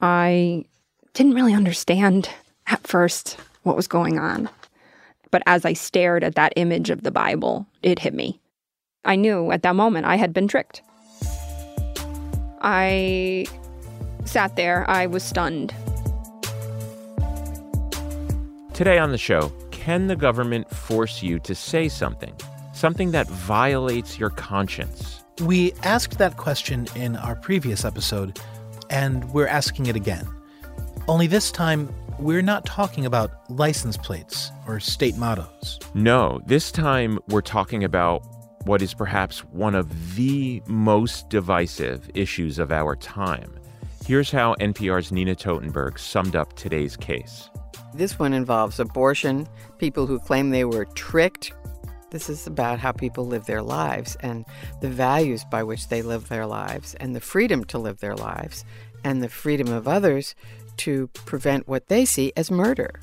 I didn't really understand at first what was going on. But as I stared at that image of the Bible, it hit me. I knew at that moment I had been tricked. I sat there, I was stunned. Today on the show, can the government force you to say something? Something that violates your conscience? We asked that question in our previous episode, and we're asking it again. Only this time, we're not talking about license plates or state mottos. No, this time we're talking about what is perhaps one of the most divisive issues of our time. Here's how NPR's Nina Totenberg summed up today's case. This one involves abortion, people who claim they were tricked. This is about how people live their lives and the values by which they live their lives and the freedom to live their lives and the freedom of others to prevent what they see as murder.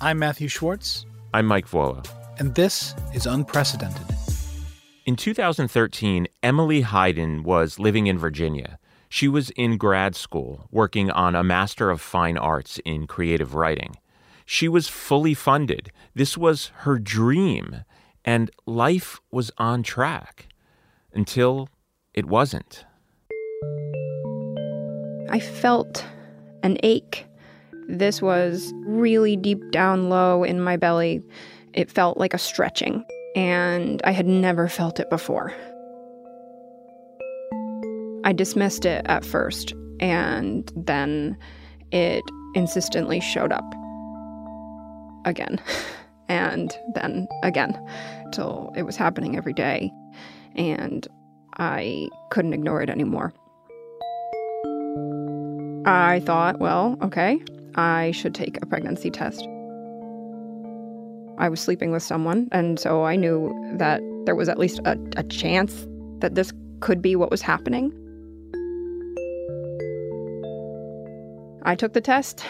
I'm Matthew Schwartz. I'm Mike Vuolo. And this is Unprecedented. In 2013, Emily Heiden was living in Virginia. She was in grad school working on a Master of Fine Arts in Creative Writing. She was fully funded. This was her dream, and life was on track until it wasn't. I felt an ache. This was really deep down low in my belly. It felt like a stretching, and I had never felt it before. I dismissed it at first, and then it insistently showed up again, and then again, till it was happening every day, and I couldn't ignore it anymore. I thought, well, okay, I should take a pregnancy test. I was sleeping with someone, and so I knew that there was at least a, a chance that this could be what was happening. I took the test,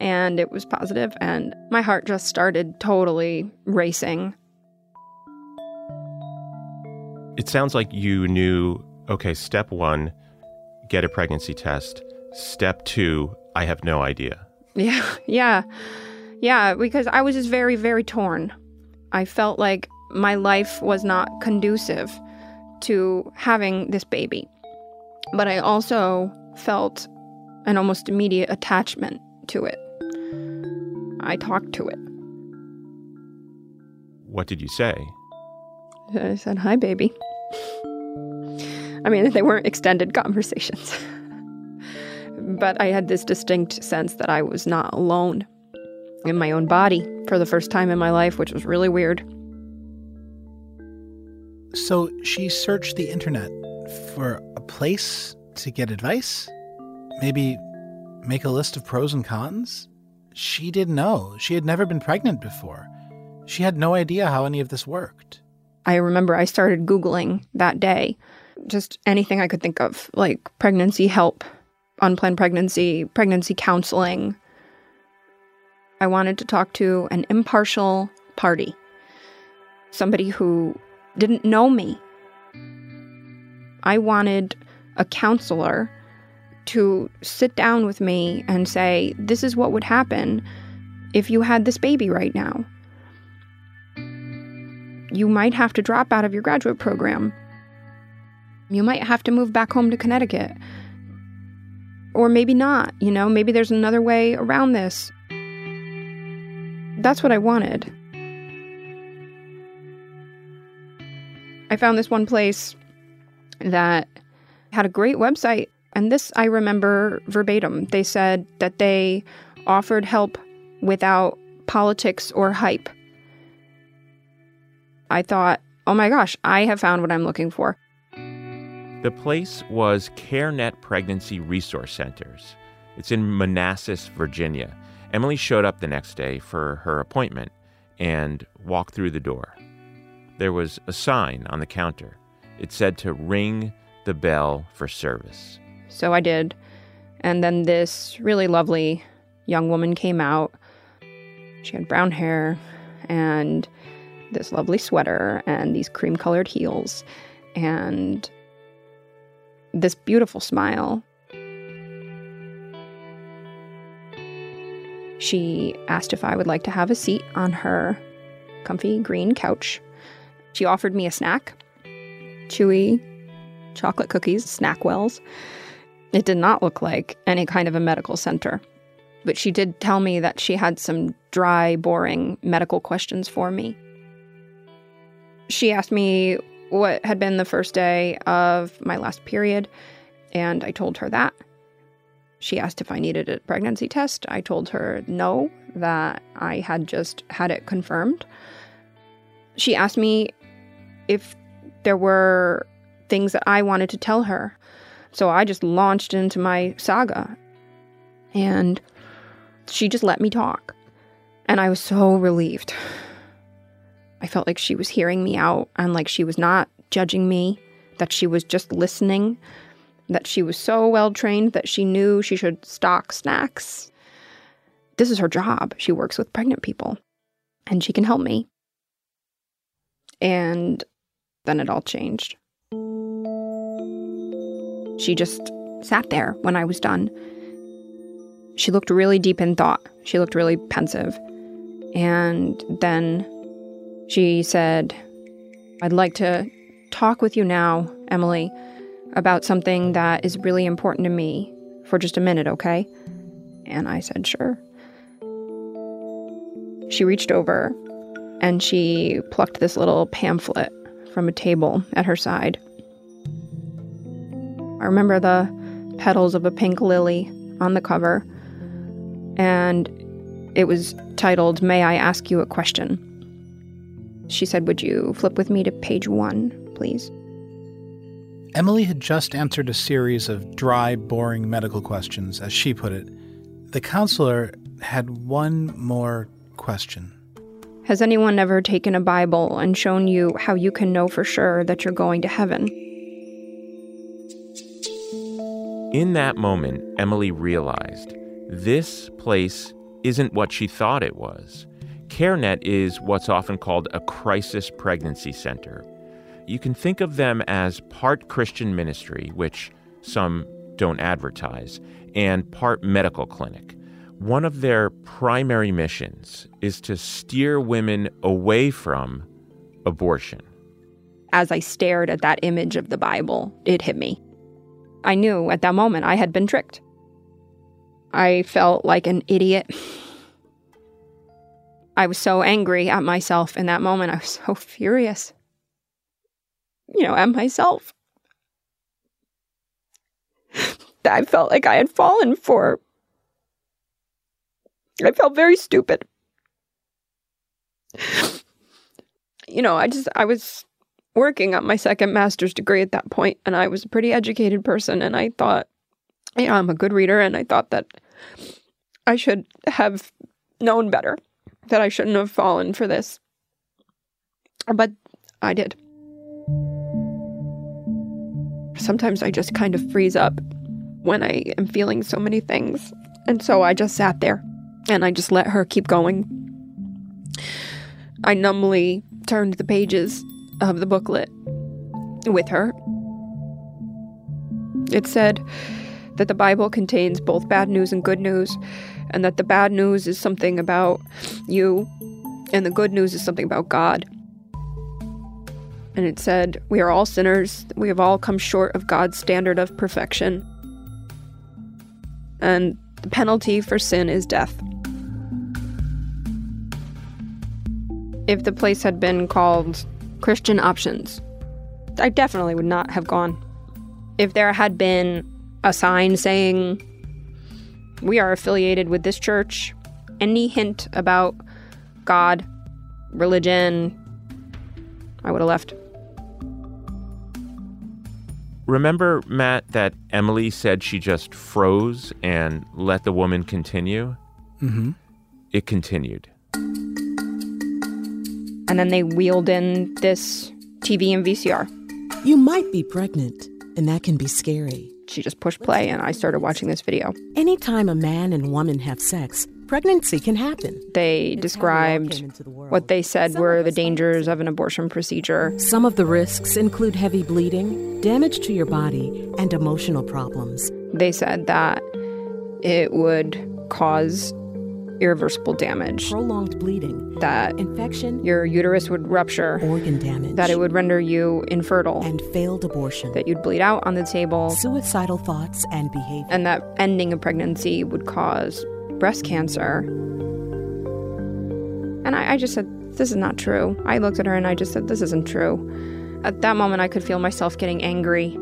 and it was positive, and my heart just started totally racing. It sounds like you knew okay, step one, get a pregnancy test. Step two, I have no idea. Yeah, yeah, yeah, because I was just very, very torn. I felt like my life was not conducive to having this baby. But I also felt an almost immediate attachment to it. I talked to it. What did you say? I said, Hi, baby. I mean, they weren't extended conversations. but I had this distinct sense that I was not alone in my own body for the first time in my life, which was really weird. So she searched the internet for a place to get advice? Maybe make a list of pros and cons? She didn't know. She had never been pregnant before. She had no idea how any of this worked. I remember I started Googling that day, just anything I could think of, like pregnancy help, unplanned pregnancy, pregnancy counseling. I wanted to talk to an impartial party, somebody who didn't know me. I wanted a counselor to sit down with me and say, This is what would happen if you had this baby right now. You might have to drop out of your graduate program. You might have to move back home to Connecticut. Or maybe not, you know, maybe there's another way around this. That's what I wanted. I found this one place that had a great website, and this I remember verbatim. They said that they offered help without politics or hype. I thought, oh my gosh, I have found what I'm looking for. The place was CareNet Pregnancy Resource Centers. It's in Manassas, Virginia. Emily showed up the next day for her appointment and walked through the door. There was a sign on the counter. It said to ring the bell for service. So I did. And then this really lovely young woman came out. She had brown hair and this lovely sweater and these cream colored heels. And this beautiful smile. She asked if I would like to have a seat on her comfy green couch. She offered me a snack chewy chocolate cookies, Snackwells. It did not look like any kind of a medical center. But she did tell me that she had some dry, boring medical questions for me. She asked me what had been the first day of my last period, and I told her that. She asked if I needed a pregnancy test. I told her no, that I had just had it confirmed. She asked me if there were things that I wanted to tell her. So I just launched into my saga. And she just let me talk. And I was so relieved. I felt like she was hearing me out and like she was not judging me, that she was just listening, that she was so well trained that she knew she should stock snacks. This is her job. She works with pregnant people and she can help me. And then it all changed. She just sat there when I was done. She looked really deep in thought. She looked really pensive. And then she said, I'd like to talk with you now, Emily, about something that is really important to me for just a minute, okay? And I said, sure. She reached over and she plucked this little pamphlet from a table at her side. I remember the petals of a pink lily on the cover, and it was titled, May I Ask You a Question? She said, Would you flip with me to page one, please? Emily had just answered a series of dry, boring medical questions, as she put it. The counselor had one more question. Has anyone ever taken a Bible and shown you how you can know for sure that you're going to heaven? In that moment, Emily realized this place isn't what she thought it was. CareNet is what's often called a crisis pregnancy center. You can think of them as part Christian ministry, which some don't advertise, and part medical clinic. One of their primary missions is to steer women away from abortion. As I stared at that image of the Bible, it hit me. I knew at that moment I had been tricked. I felt like an idiot. I was so angry at myself in that moment. I was so furious. You know, at myself. I felt like I had fallen for I felt very stupid. You know, I just, I was working on my second master's degree at that point, and I was a pretty educated person, and I thought, you know, I'm a good reader, and I thought that I should have known better, that I shouldn't have fallen for this. But I did. Sometimes I just kind of freeze up when I am feeling so many things. And so I just sat there and I just let her keep going. I numbly turned the pages of the booklet with her. It said that the Bible contains both bad news and good news, and that the bad news is something about you, and the good news is something about God. And it said, We are all sinners, we have all come short of God's standard of perfection. And the penalty for sin is death. If the place had been called Christian Options, I definitely would not have gone. If there had been a sign saying, We are affiliated with this church, any hint about God, religion, I would have left. Remember, Matt, that Emily said she just froze and let the woman continue? Mm-hmm. It continued. And then they wheeled in this TV and VCR. You might be pregnant, and that can be scary. She just pushed play, and I started watching this video. Anytime a man and woman have sex, pregnancy can happen. They described what they said were the dangers of an abortion procedure. Some of the risks include heavy bleeding, damage to your body, and emotional problems. They said that it would cause irreversible damage, prolonged bleeding, that infection, your uterus would rupture, organ damage, that it would render you infertile, and failed abortion, that you'd bleed out on the table, suicidal thoughts and behavior, and that ending a pregnancy would cause breast cancer. And I, I just said, This is not true. I looked at her and I just said, This isn't true. At that moment, I could feel myself getting angry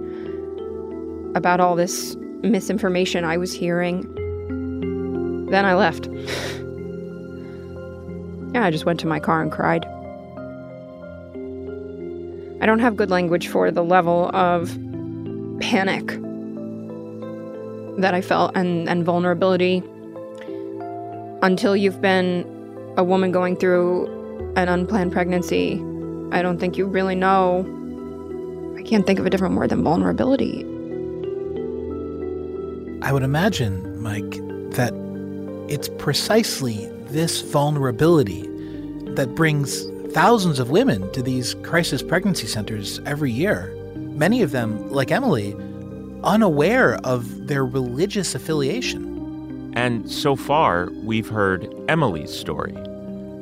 about all this misinformation I was hearing. Then I left. yeah, I just went to my car and cried. I don't have good language for the level of panic that I felt and, and vulnerability until you've been a woman going through an unplanned pregnancy. I don't think you really know. I can't think of a different word than vulnerability. I would imagine, Mike, that it's precisely this vulnerability that brings thousands of women to these crisis pregnancy centers every year. Many of them, like Emily, unaware of their religious affiliation. And so far, we've heard Emily's story.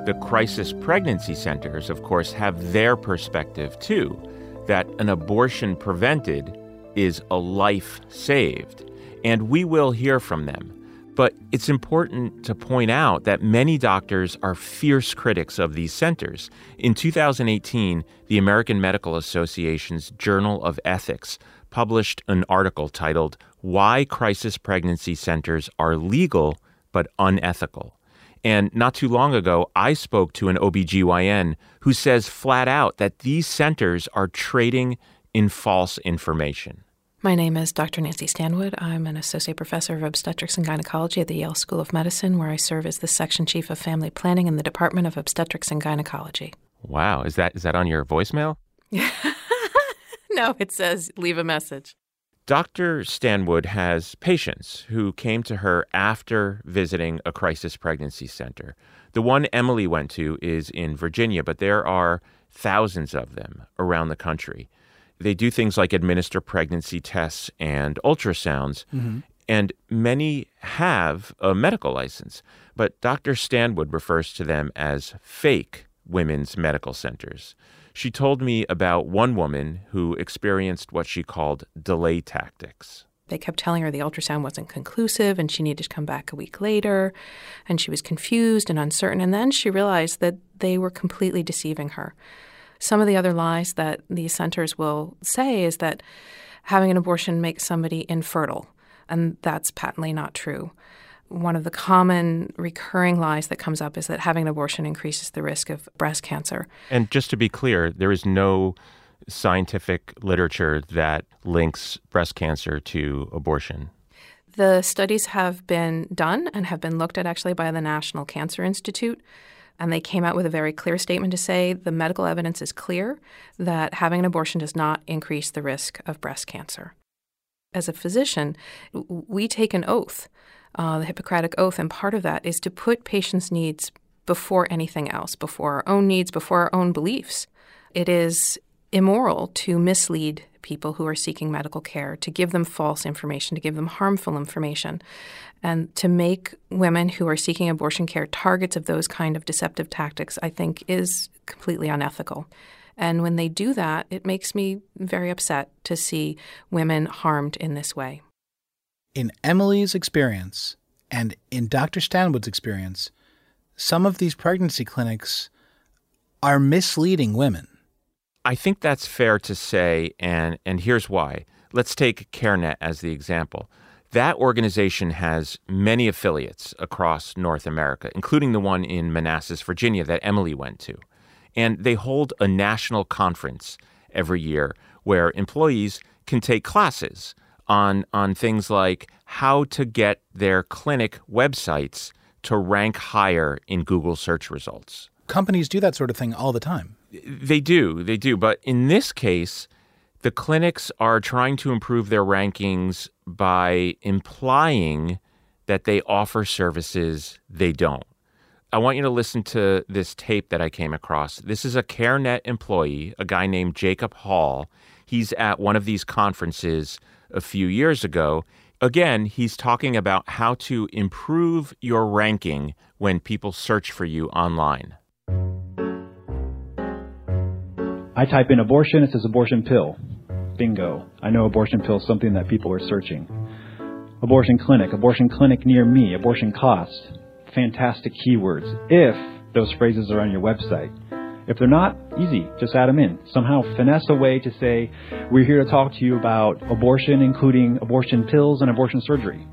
The crisis pregnancy centers, of course, have their perspective too that an abortion prevented is a life saved. And we will hear from them. But it's important to point out that many doctors are fierce critics of these centers. In 2018, the American Medical Association's Journal of Ethics published an article titled Why Crisis Pregnancy Centers Are Legal but Unethical. And not too long ago, I spoke to an OBGYN who says flat out that these centers are trading in false information. My name is Dr. Nancy Stanwood. I'm an associate professor of obstetrics and gynecology at the Yale School of Medicine, where I serve as the section chief of family planning in the Department of Obstetrics and Gynecology. Wow, is that is that on your voicemail? no, it says leave a message. Dr. Stanwood has patients who came to her after visiting a crisis pregnancy center. The one Emily went to is in Virginia, but there are thousands of them around the country. They do things like administer pregnancy tests and ultrasounds, mm-hmm. and many have a medical license. But Dr. Stanwood refers to them as fake women's medical centers. She told me about one woman who experienced what she called delay tactics. They kept telling her the ultrasound wasn't conclusive and she needed to come back a week later. And she was confused and uncertain. And then she realized that they were completely deceiving her. Some of the other lies that these centers will say is that having an abortion makes somebody infertile. And that's patently not true one of the common recurring lies that comes up is that having an abortion increases the risk of breast cancer. And just to be clear, there is no scientific literature that links breast cancer to abortion. The studies have been done and have been looked at actually by the National Cancer Institute. And they came out with a very clear statement to say the medical evidence is clear that having an abortion does not increase the risk of breast cancer. As a physician, we take an oath uh, the Hippocratic Oath, and part of that is to put patients' needs before anything else, before our own needs, before our own beliefs. It is immoral to mislead people who are seeking medical care, to give them false information, to give them harmful information, and to make women who are seeking abortion care targets of those kind of deceptive tactics, I think is completely unethical. And when they do that, it makes me very upset to see women harmed in this way. In Emily's experience and in Dr. Stanwood's experience, some of these pregnancy clinics are misleading women. I think that's fair to say, and, and here's why. Let's take CareNet as the example. That organization has many affiliates across North America, including the one in Manassas, Virginia, that Emily went to. And they hold a national conference every year where employees can take classes on on things like how to get their clinic websites to rank higher in Google search results. Companies do that sort of thing all the time. They do, they do. But in this case, the clinics are trying to improve their rankings by implying that they offer services they don't. I want you to listen to this tape that I came across. This is a CareNet employee, a guy named Jacob Hall. He's at one of these conferences a few years ago Again, he's talking about how to improve your ranking when people search for you online. I type in abortion, it says abortion pill. Bingo. I know abortion pill is something that people are searching. Abortion clinic, abortion clinic near me, abortion cost. Fantastic keywords if those phrases are on your website. If they're not, easy, just add them in. Somehow finesse a way to say, we're here to talk to you about abortion, including abortion pills and abortion surgery.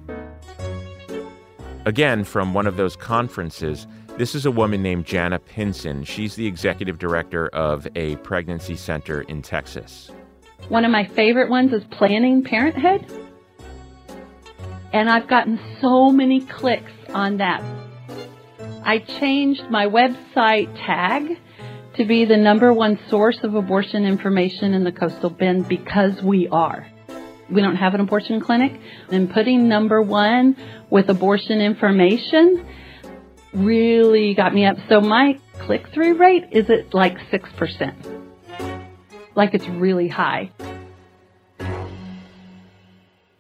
Again, from one of those conferences, this is a woman named Jana Pinson. She's the executive director of a pregnancy center in Texas. One of my favorite ones is Planning Parenthood. And I've gotten so many clicks on that. I changed my website tag to be the number one source of abortion information in the coastal bend because we are. We don't have an abortion clinic. And putting number one with abortion information really got me up. So my click through rate is at like 6%. Like it's really high.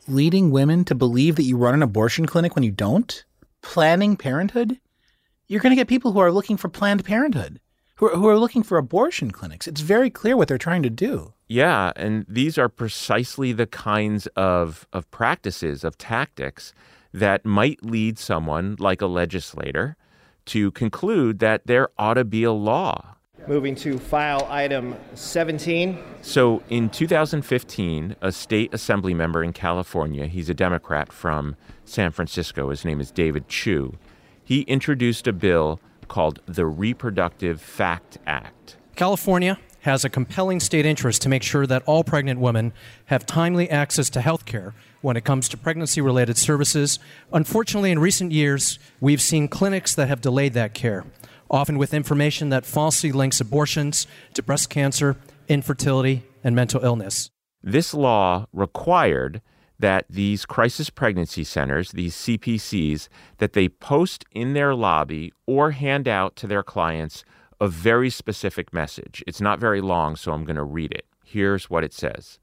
Leading women to believe that you run an abortion clinic when you don't? Planning parenthood? You're going to get people who are looking for Planned Parenthood, who are, who are looking for abortion clinics. It's very clear what they're trying to do. Yeah, and these are precisely the kinds of, of practices, of tactics that might lead someone like a legislator to conclude that there ought to be a law. Moving to file item 17. So in 2015, a state assembly member in California, he's a Democrat from San Francisco, his name is David Chiu, he introduced a bill called the Reproductive Fact Act. California has a compelling state interest to make sure that all pregnant women have timely access to health care when it comes to pregnancy related services. Unfortunately, in recent years, we've seen clinics that have delayed that care, often with information that falsely links abortions to breast cancer, infertility, and mental illness. This law required that these crisis pregnancy centers, these CPCs, that they post in their lobby or hand out to their clients a very specific message. It's not very long, so I'm going to read it. Here's what it says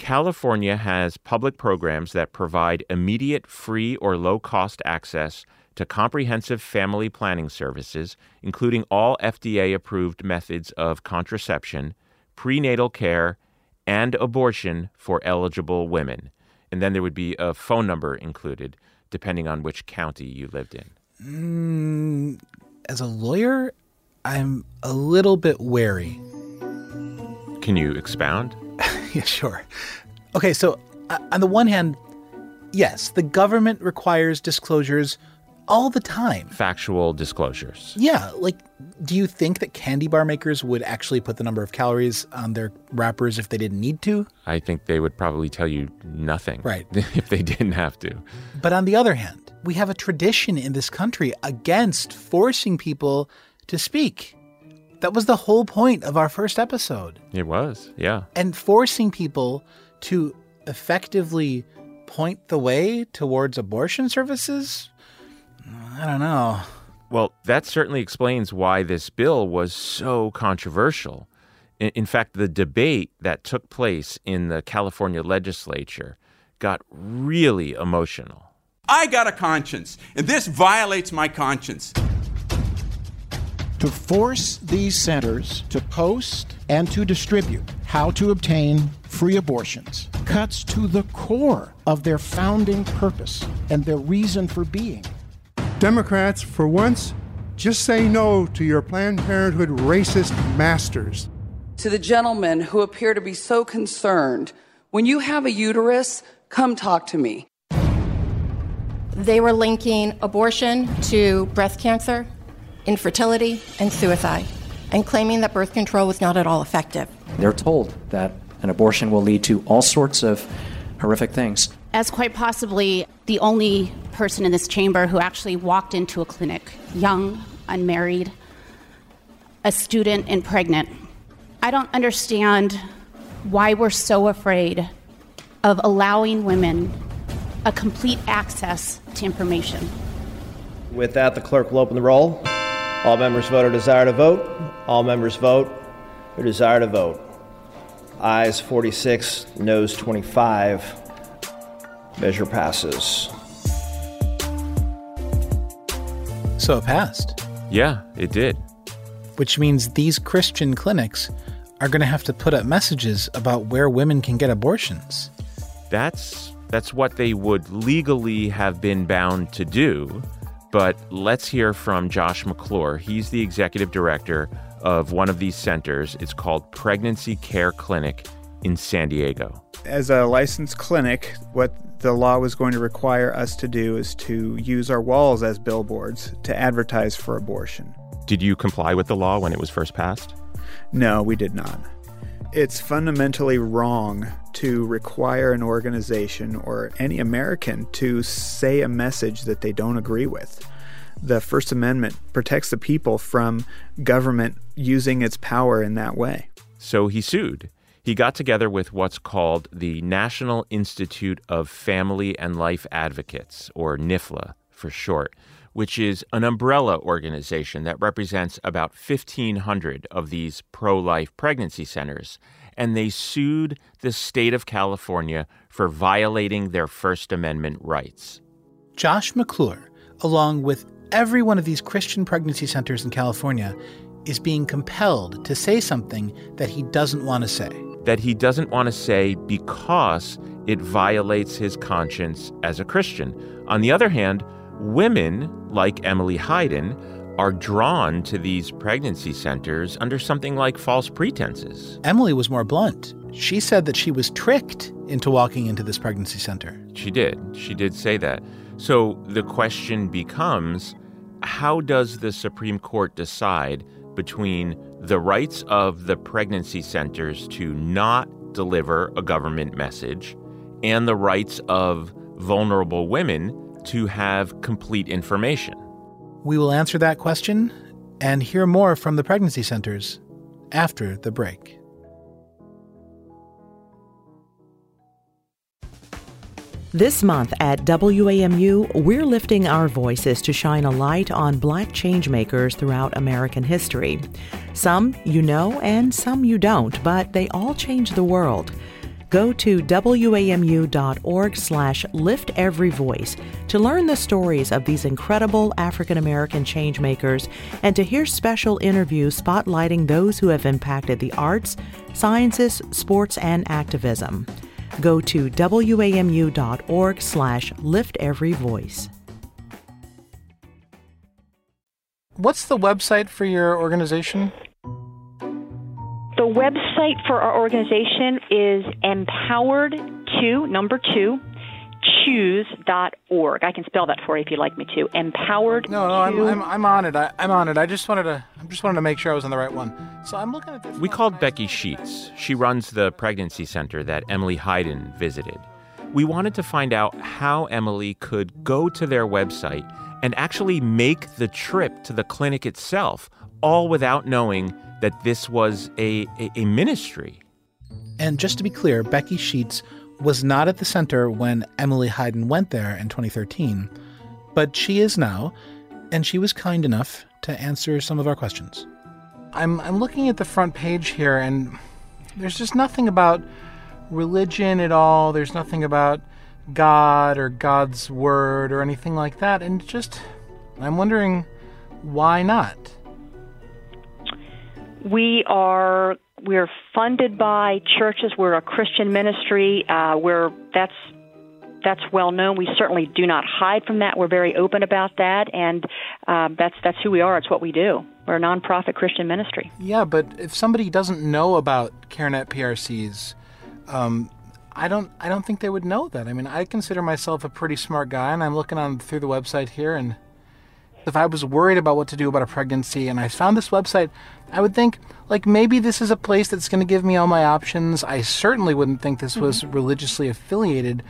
California has public programs that provide immediate, free, or low cost access to comprehensive family planning services, including all FDA approved methods of contraception, prenatal care, and abortion for eligible women. And then there would be a phone number included, depending on which county you lived in. Mm, as a lawyer, I'm a little bit wary. Can you expound? yeah, sure. Okay, so uh, on the one hand, yes, the government requires disclosures all the time. Factual disclosures. Yeah, like, do you think that candy bar makers would actually put the number of calories on their wrappers if they didn't need to? I think they would probably tell you nothing. Right. if they didn't have to. But on the other hand, we have a tradition in this country against forcing people to speak. That was the whole point of our first episode. It was, yeah. And forcing people to effectively point the way towards abortion services? I don't know. Well, that certainly explains why this bill was so controversial. In, in, fact, the debate that took place in the California legislature got really emotional. I got a conscience, and this violates my conscience. To force these centers to post and to distribute how to obtain free abortions cuts to the core of their founding purpose and their reason for being. Democrats, for once, just say no to your Planned Parenthood racist masters. To the gentlemen who appear to be so concerned, when you have a uterus, come talk to me. They were linking abortion to breast cancer, infertility, and suicide, and claiming that birth control was not at all effective. They're told that an abortion will lead to all sorts of horrific things. As quite possibly the only person in this chamber who actually walked into a clinic, young, unmarried, a student, and pregnant, I don't understand why we're so afraid of allowing women a complete access to information. With that, the clerk will open the roll. All members vote or desire to vote. All members vote or desire to vote. Ayes 46, noes 25. Measure passes. So it passed. Yeah, it did. Which means these Christian clinics are going to have to put up messages about where women can get abortions. That's that's what they would legally have been bound to do. But let's hear from Josh McClure. He's the executive director of one of these centers. It's called Pregnancy Care Clinic in San Diego. As a licensed clinic, what the law was going to require us to do is to use our walls as billboards to advertise for abortion. Did you comply with the law when it was first passed? No, we did not. It's fundamentally wrong to require an organization or any American to say a message that they don't agree with. The First Amendment protects the people from government using its power in that way. So he sued. He got together with what's called the National Institute of Family and Life Advocates, or NIFLA for short, which is an umbrella organization that represents about 1,500 of these pro life pregnancy centers. And they sued the state of California for violating their First Amendment rights. Josh McClure, along with every one of these Christian pregnancy centers in California, is being compelled to say something that he doesn't want to say. That he doesn't want to say because it violates his conscience as a Christian. On the other hand, women like Emily Heiden are drawn to these pregnancy centers under something like false pretenses. Emily was more blunt. She said that she was tricked into walking into this pregnancy center. She did. She did say that. So the question becomes how does the Supreme Court decide between the rights of the pregnancy centers to not deliver a government message and the rights of vulnerable women to have complete information? We will answer that question and hear more from the pregnancy centers after the break. This month at WAMU, we're lifting our voices to shine a light on black changemakers throughout American history. Some you know and some you don't, but they all change the world. Go to wamu.org slash lift every voice to learn the stories of these incredible African American changemakers and to hear special interviews spotlighting those who have impacted the arts, sciences, sports, and activism. Go to wamu.org slash lift every voice. What's the website for your organization? The website for our organization is empowered2, number two, choose.org. I can spell that for you if you'd like me to. Empowered. No, no, I'm, I'm, I'm on it. I, am on it. I just wanted to. I just wanted to make sure I was on the right one. So I'm looking at this. We called Becky Sheets. She runs the pregnancy center that Emily Heiden visited. We wanted to find out how Emily could go to their website and actually make the trip to the clinic itself, all without knowing that this was a, a, a ministry. And just to be clear, Becky Sheets was not at the center when Emily Heiden went there in 2013, but she is now, and she was kind enough to answer some of our questions. I'm, I'm looking at the front page here, and there's just nothing about religion at all. There's nothing about God or God's word or anything like that. And just, I'm wondering why not? We are we're funded by churches. We're a Christian ministry. Uh, we're that's that's well known. We certainly do not hide from that. We're very open about that, and uh, that's that's who we are. It's what we do. We're a nonprofit Christian ministry. Yeah, but if somebody doesn't know about CareNet PRCs, um, I don't I don't think they would know that. I mean, I consider myself a pretty smart guy, and I'm looking on through the website here, and if I was worried about what to do about a pregnancy and I found this website, I would think, like, maybe this is a place that's going to give me all my options. I certainly wouldn't think this was mm-hmm. religiously affiliated.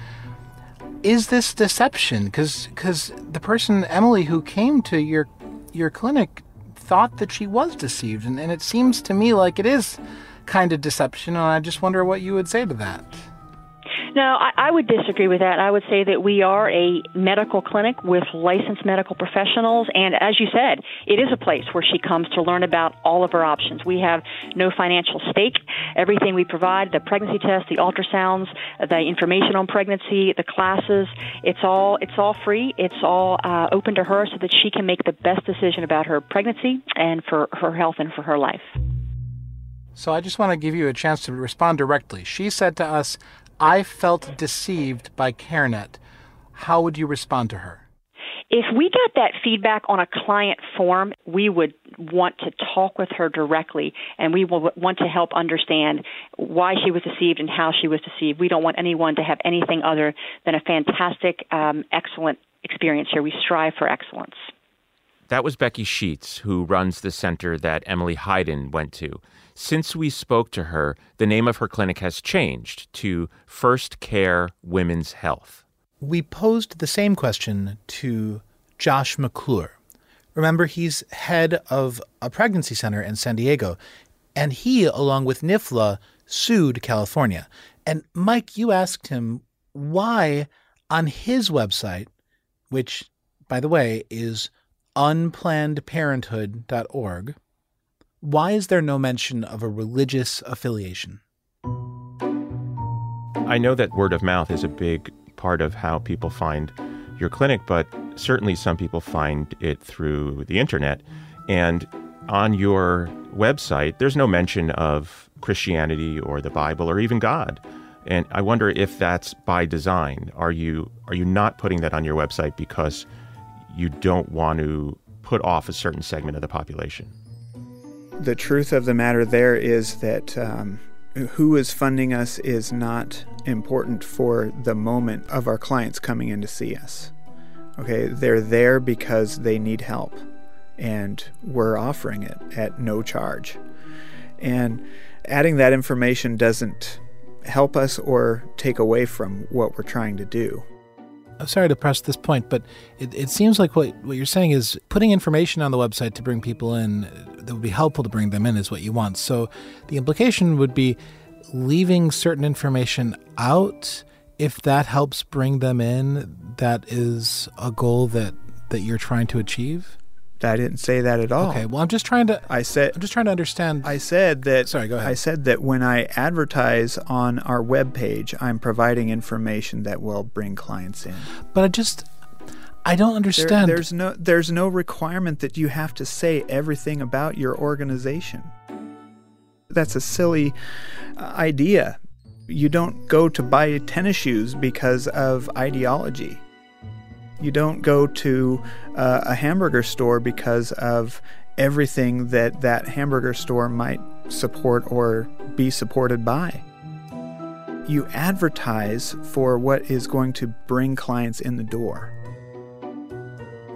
Is this deception? Because because the person, Emily, who came to your, your clinic thought that she was deceived. And, and it seems to me like it is kind of deception. And I just wonder what you would say to that. No, I, I would disagree with that. I would say that we are a medical clinic with licensed medical professionals, and as you said, it is a place where she comes to learn about all of her options. We have no financial stake. Everything we provide, the pregnancy test, the ultrasounds, the information on pregnancy, the classes, it's all it's all free. It's all uh, open to her so that she can make the best decision about her pregnancy and for her health and for her life. So I just want to give you a chance to respond directly. She said to us, I felt deceived by CareNet. How would you respond to her? If we got that feedback on a client form, we would want to talk with her directly and we will want to help understand why she was deceived and how she was deceived. We don't want anyone to have anything other than a fantastic, um, excellent experience here. We strive for excellence. That was Becky Sheets, who runs the center that Emily Heiden went to. Since we spoke to her, the name of her clinic has changed to First Care Women's Health. We posed the same question to Josh McClure. Remember, he's head of a pregnancy center in San Diego, and he, along with NIFLA, sued California. And Mike, you asked him why on his website, which, by the way, is unplannedparenthood.org, why is there no mention of a religious affiliation? I know that word of mouth is a big part of how people find your clinic, but certainly some people find it through the internet. And on your website, there's no mention of Christianity or the Bible or even God. And I wonder if that's by design. Are you are you not putting that on your website because you don't want to put off a certain segment of the population? the truth of the matter there is that um, who is funding us is not important for the moment of our clients coming in to see us. Okay, they're there because they need help, and we're offering it at no charge. And adding that information doesn't help us or take away from what we're trying to do. I'm sorry to press this point, but it, it seems like what, what you're saying is putting information on the website to bring people in that would be helpful to bring them in is what you want. So the implication would be leaving certain information out if that helps bring them in that is a goal that that you're trying to achieve I didn't say that at all. okay well i'm just trying to I said i'm just trying to understand I said that Sorry, go ahead. I said that when I advertise on our web page, I'm providing information that will bring clients in. but i just i don't There- understand there's no there's no requirement that you have to say everything about your organization. That's a silly uh, idea. You don't go to buy tennis shoes because of ideology. You don't go to uh, a hamburger store because of everything that that hamburger store might support or be supported by. You advertise for what is going to bring clients in the door.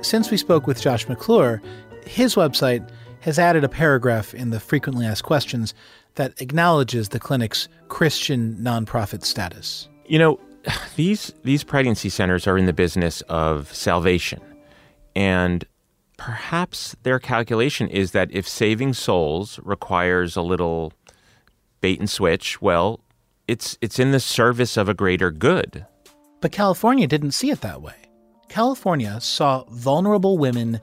since we spoke with Josh McClure, his website has added a paragraph in the frequently asked questions that acknowledges the clinic's Christian nonprofit status. You know, these these pregnancy centers are in the business of salvation. And perhaps their calculation is that if saving souls requires a little bait and switch, well, it's it's in the service of a greater good. But California didn't see it that way. California saw vulnerable women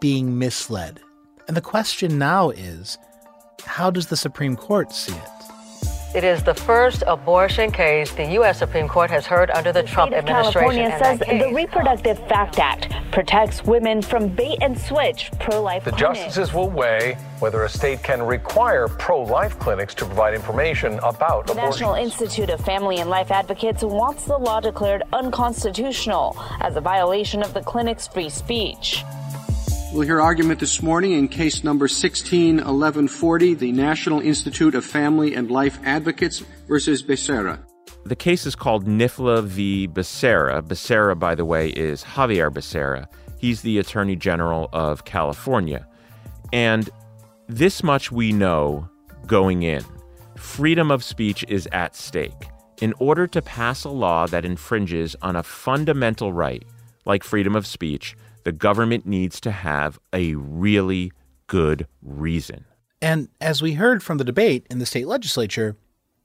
being misled. And the question now is how does the Supreme Court see it? It is the first abortion case the U.S. Supreme Court has heard under the Trump state of administration. California says that the Reproductive Fact Act protects women from bait and switch pro-life The clinics. justices will weigh whether a state can require pro life clinics to provide information about The abortion. National Institute of Family and Life Advocates wants the law declared unconstitutional as a violation of the clinic's free speech. We'll hear argument this morning in case number 161140, the National Institute of Family and Life Advocates versus Becerra. The case is called Nifla v. Becerra. Becerra, by the way, is Xavier Becerra. He's the Attorney General of California. And this much we know going in freedom of speech is at stake. In order to pass a law that infringes on a fundamental right, like freedom of speech, the government needs to have a really good reason. And as we heard from the debate in the state legislature,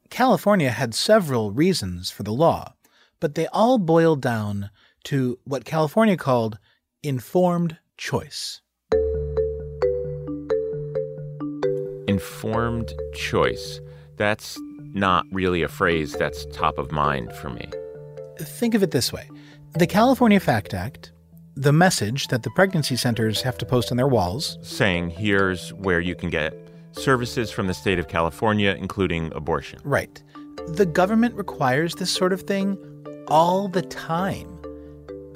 California had several reasons for the law, but they all boiled down to what California called informed choice. Informed choice. That's not really a phrase that's top of mind for me. Think of it this way the California Fact Act, the message that the pregnancy centers have to post on their walls, saying here's where you can get services from the state of California, including abortion. Right. The government requires this sort of thing all the time.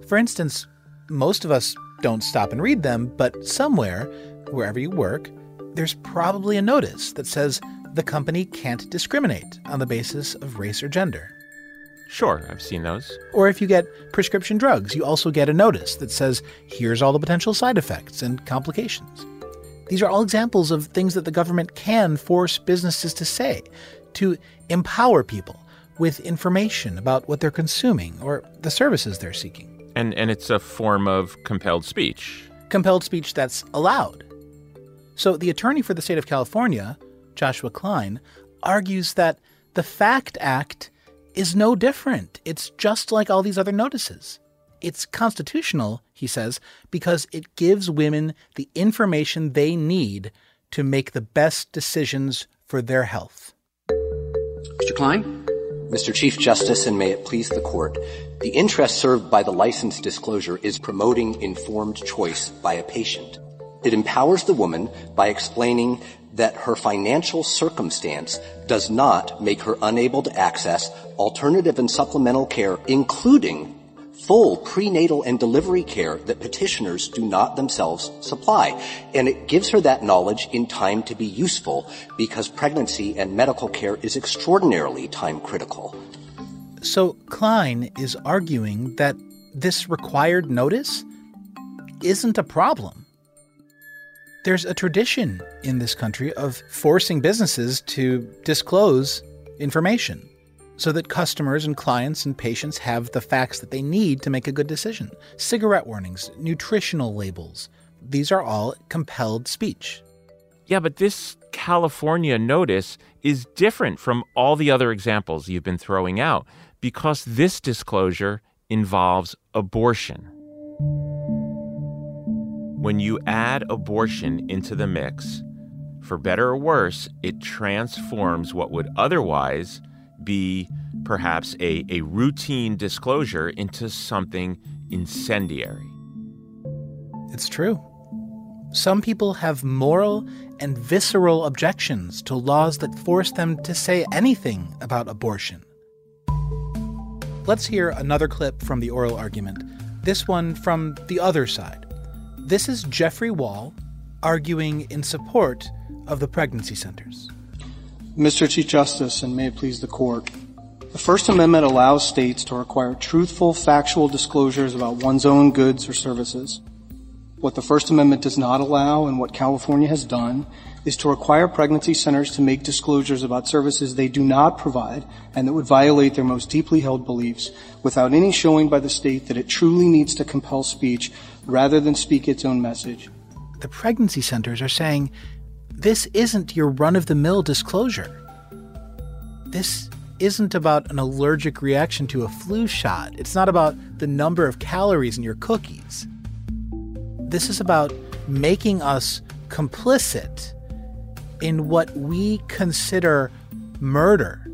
For instance, most of us don't stop and read them, but somewhere, wherever you work, there's probably a notice that says the company can't discriminate on the basis of race or gender. Sure, I've seen those. Or if you get prescription drugs, you also get a notice that says, here's all the potential side effects and complications. These are all examples of things that the government can force businesses to say to empower people with information about what they're consuming or the services they're seeking. And, and it's a form of compelled speech. Compelled speech that's allowed. So the attorney for the state of California, Joshua Klein, argues that the FACT Act is no different. It's just like all these other notices. It's constitutional, he says, because it gives women the information they need to make the best decisions for their health. Mr. Klein? Mr. Chief Justice, and may it please the court, the interest served by the license disclosure is promoting informed choice by a patient. It empowers the woman by explaining that her financial circumstance does not make her unable to access alternative and supplemental care, including full prenatal and delivery care that petitioners do not themselves supply. And it gives her that knowledge in time to be useful because pregnancy and medical care is extraordinarily time critical. So Klein is arguing that this required notice isn't a problem. There's a tradition in this country of forcing businesses to disclose information so that customers and clients and patients have the facts that they need to make a good decision. Cigarette warnings, nutritional labels, these are all compelled speech. Yeah, but this California notice is different from all the other examples you've been throwing out because this disclosure involves abortion. When you add abortion into the mix, for better or worse, it transforms what would otherwise be perhaps a, a routine disclosure into something incendiary. It's true. Some people have moral and visceral objections to laws that force them to say anything about abortion. Let's hear another clip from the oral argument, this one from the other side. This is Jeffrey Wall arguing in support of the pregnancy centers. Mr. Chief Justice, and may it please the Court, the First Amendment allows states to require truthful, factual disclosures about one's own goods or services. What the First Amendment does not allow, and what California has done, is to require pregnancy centers to make disclosures about services they do not provide and that would violate their most deeply held beliefs without any showing by the state that it truly needs to compel speech rather than speak its own message. The pregnancy centers are saying this isn't your run of the mill disclosure. This isn't about an allergic reaction to a flu shot. It's not about the number of calories in your cookies. This is about making us complicit in what we consider murder.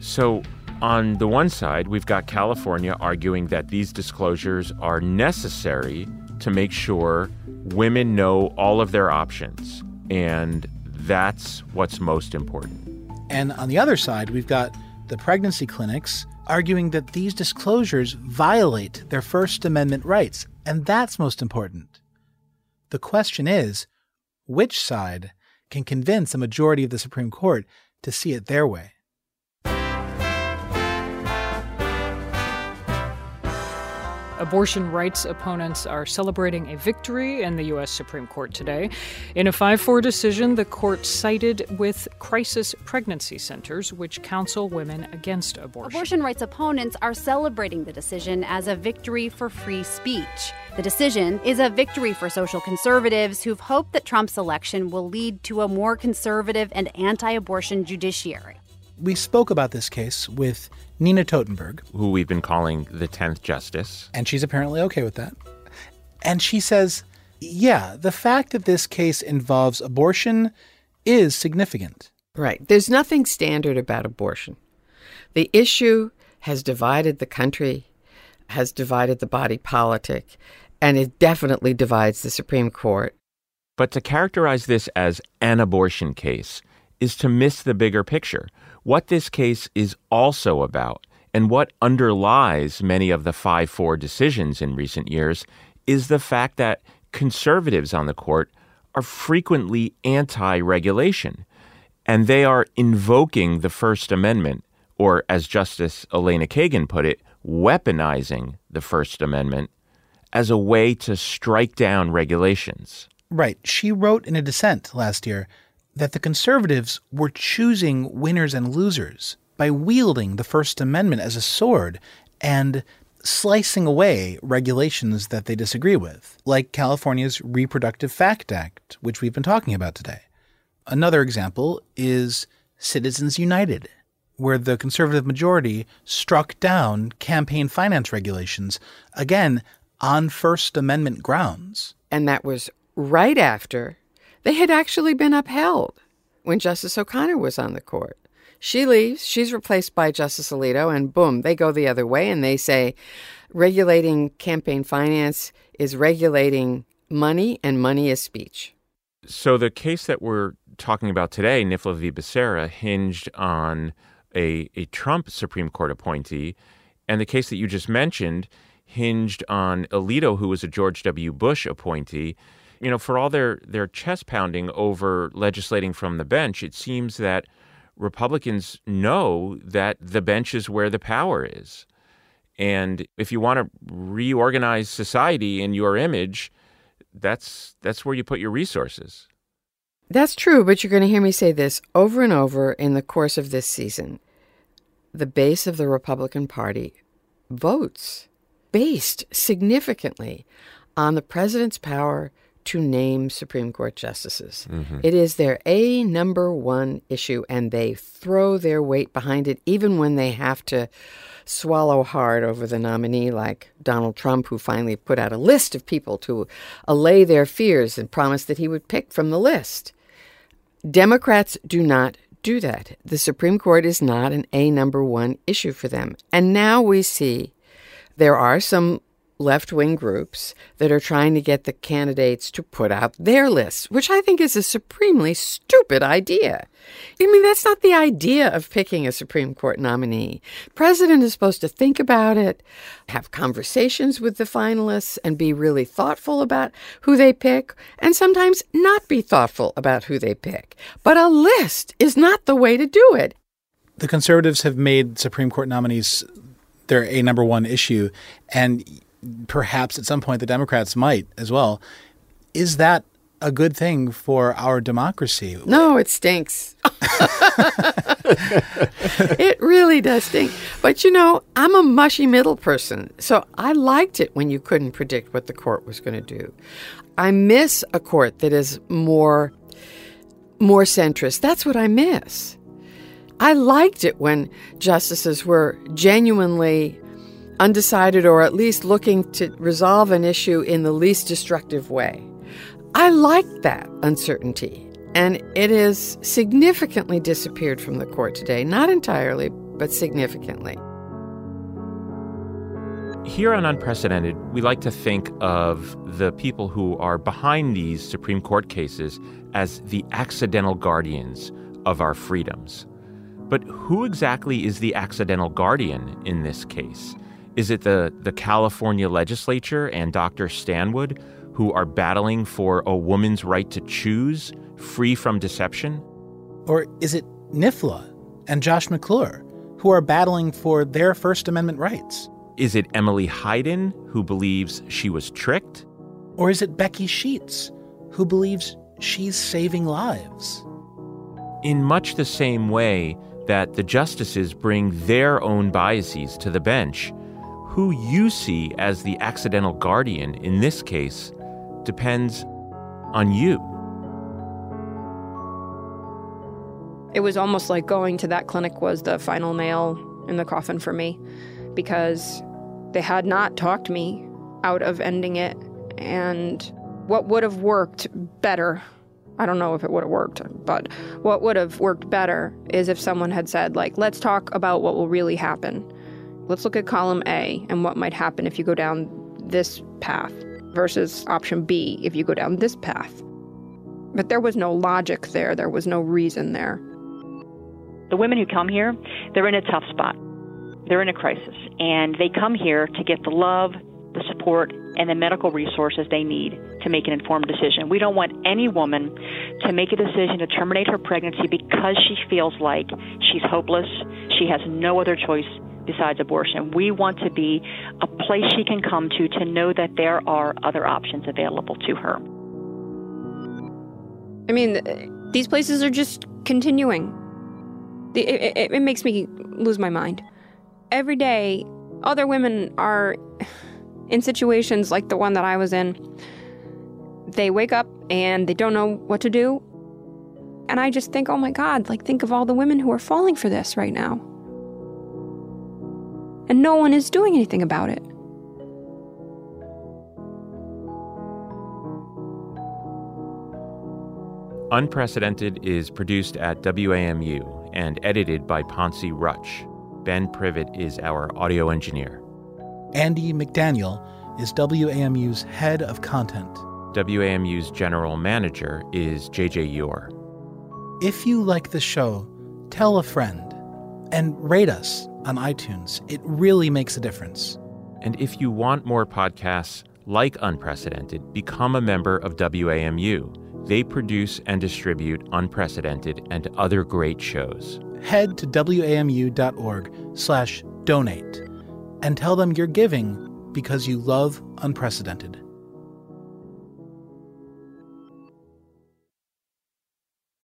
So, on the one side, we've got California arguing that these disclosures are necessary to make sure women know all of their options, and that's what's most important. And on the other side, we've got the pregnancy clinics arguing that these disclosures violate their First Amendment rights, and that's most important. The question is which side can convince a majority of the Supreme Court to see it their way? Abortion rights opponents are celebrating a victory in the U.S. Supreme Court today. In a 5 4 decision, the court sided with crisis pregnancy centers, which counsel women against abortion. Abortion rights opponents are celebrating the decision as a victory for free speech. The decision is a victory for social conservatives who've hoped that Trump's election will lead to a more conservative and anti abortion judiciary. We spoke about this case with Nina Totenberg, who we've been calling the 10th Justice. And she's apparently okay with that. And she says, yeah, the fact that this case involves abortion is significant. Right. There's nothing standard about abortion. The issue has divided the country, has divided the body politic, and it definitely divides the Supreme Court. But to characterize this as an abortion case is to miss the bigger picture what this case is also about and what underlies many of the 5 4 decisions in recent years is the fact that conservatives on the court are frequently anti regulation, and they are invoking the First Amendment, or as Justice Elena Kagan put it, weaponizing the First Amendment as a way to strike down regulations. Right. She wrote in a dissent last year that the conservatives were choosing winners and losers by wielding the First Amendment as a sword and slicing away regulations that they disagree with, like California's Reproductive Fact Act, which we've been talking about today. Another example is Citizens United, where the conservative majority struck down campaign finance regulations, again, on First Amendment grounds. And that was right after they had actually been upheld when Justice O'Connor was on the court. She leaves, she's replaced by Justice Alito, and boom, they go the other way and they say regulating campaign finance is regulating money and money is speech. So the case that we're talking about today, NIFLA v. Becerra, hinged on a, a Trump Supreme Court appointee. And the case that you just mentioned hinged on Alito, who was a George W. Bush appointee you know, for all their, their chest pounding over legislating from the bench, it seems that Republicans know that the bench is where the power is. And if you want to reorganize society in your image, that's that's where you put your resources. That's true, but you're going to hear me say this over and over in the course of this season. The base of the Republican Party votes based significantly on the president's power to name Supreme Court justices. Mm-hmm. It is their A number one issue, and they throw their weight behind it, even when they have to swallow hard over the nominee, like Donald Trump, who finally put out a list of people to allay their fears and promised that he would pick from the list. Democrats do not do that. The Supreme Court is not an A number one issue for them. And now we see there are some left wing groups that are trying to get the candidates to put out their lists, which I think is a supremely stupid idea. I mean, that's not the idea of picking a Supreme Court nominee. The president is supposed to think about it, have conversations with the finalists, and be really thoughtful about who they pick, and sometimes not be thoughtful about who they pick. But a list is not the way to do it. The conservatives have made Supreme Court nominees their a number one issue, and perhaps at some point the Democrats might as well. Is that a good thing for our democracy? No, it stinks. it really does stink. But you know, I'm a mushy middle person, so I liked it when you couldn't predict what the court was going to do. I miss a court that is more more centrist. That's what I miss. I liked it when justices were genuinely undecided or at least looking to resolve an issue in the least destructive way. I like that uncertainty, and it has significantly disappeared from the court today. Not entirely, but significantly. Here on Unprecedented, we like to think of the people who are behind these Supreme Court cases as the accidental guardians of our freedoms. But who exactly is the accidental guardian in this case? Is it the, the California legislature and Dr. Stanwood who are battling for a woman's right to choose, free from deception? Or is it NIFLA and Josh McClure who are battling for their First Amendment rights? Is it Emily Heiden who believes she was tricked? Or is it Becky Sheets who believes she's saving lives? In much the same way that the justices bring their own biases to the bench, who you see as the accidental guardian in this case depends on you. It was almost like going to that clinic was the final nail in the coffin for me because they had not talked me out of ending it. And what would have worked better, I don't know if it would have worked, but what would have worked better is if someone had said, like, let's talk about what will really happen. Let's look at column A and what might happen if you go down this path versus option B if you go down this path. But there was no logic there, there was no reason there. The women who come here, they're in a tough spot. They're in a crisis, and they come here to get the love, the support, and the medical resources they need to make an informed decision. We don't want any woman to make a decision to terminate her pregnancy because she feels like she's hopeless, she has no other choice besides abortion. We want to be a place she can come to to know that there are other options available to her. I mean, these places are just continuing. It, it, it makes me lose my mind. Every day, other women are in situations like the one that I was in. They wake up and they don't know what to do. And I just think, oh my God, like, think of all the women who are falling for this right now. And no one is doing anything about it. Unprecedented is produced at WAMU and edited by Ponce Rutch. Ben Privet is our audio engineer. Andy McDaniel is WAMU's head of content. WAMU's general manager is JJ Yore. If you like the show, tell a friend and rate us on iTunes. It really makes a difference. And if you want more podcasts like Unprecedented, become a member of WAMU. They produce and distribute Unprecedented and other great shows. Head to wamu.org slash donate and tell them you're giving because you love Unprecedented.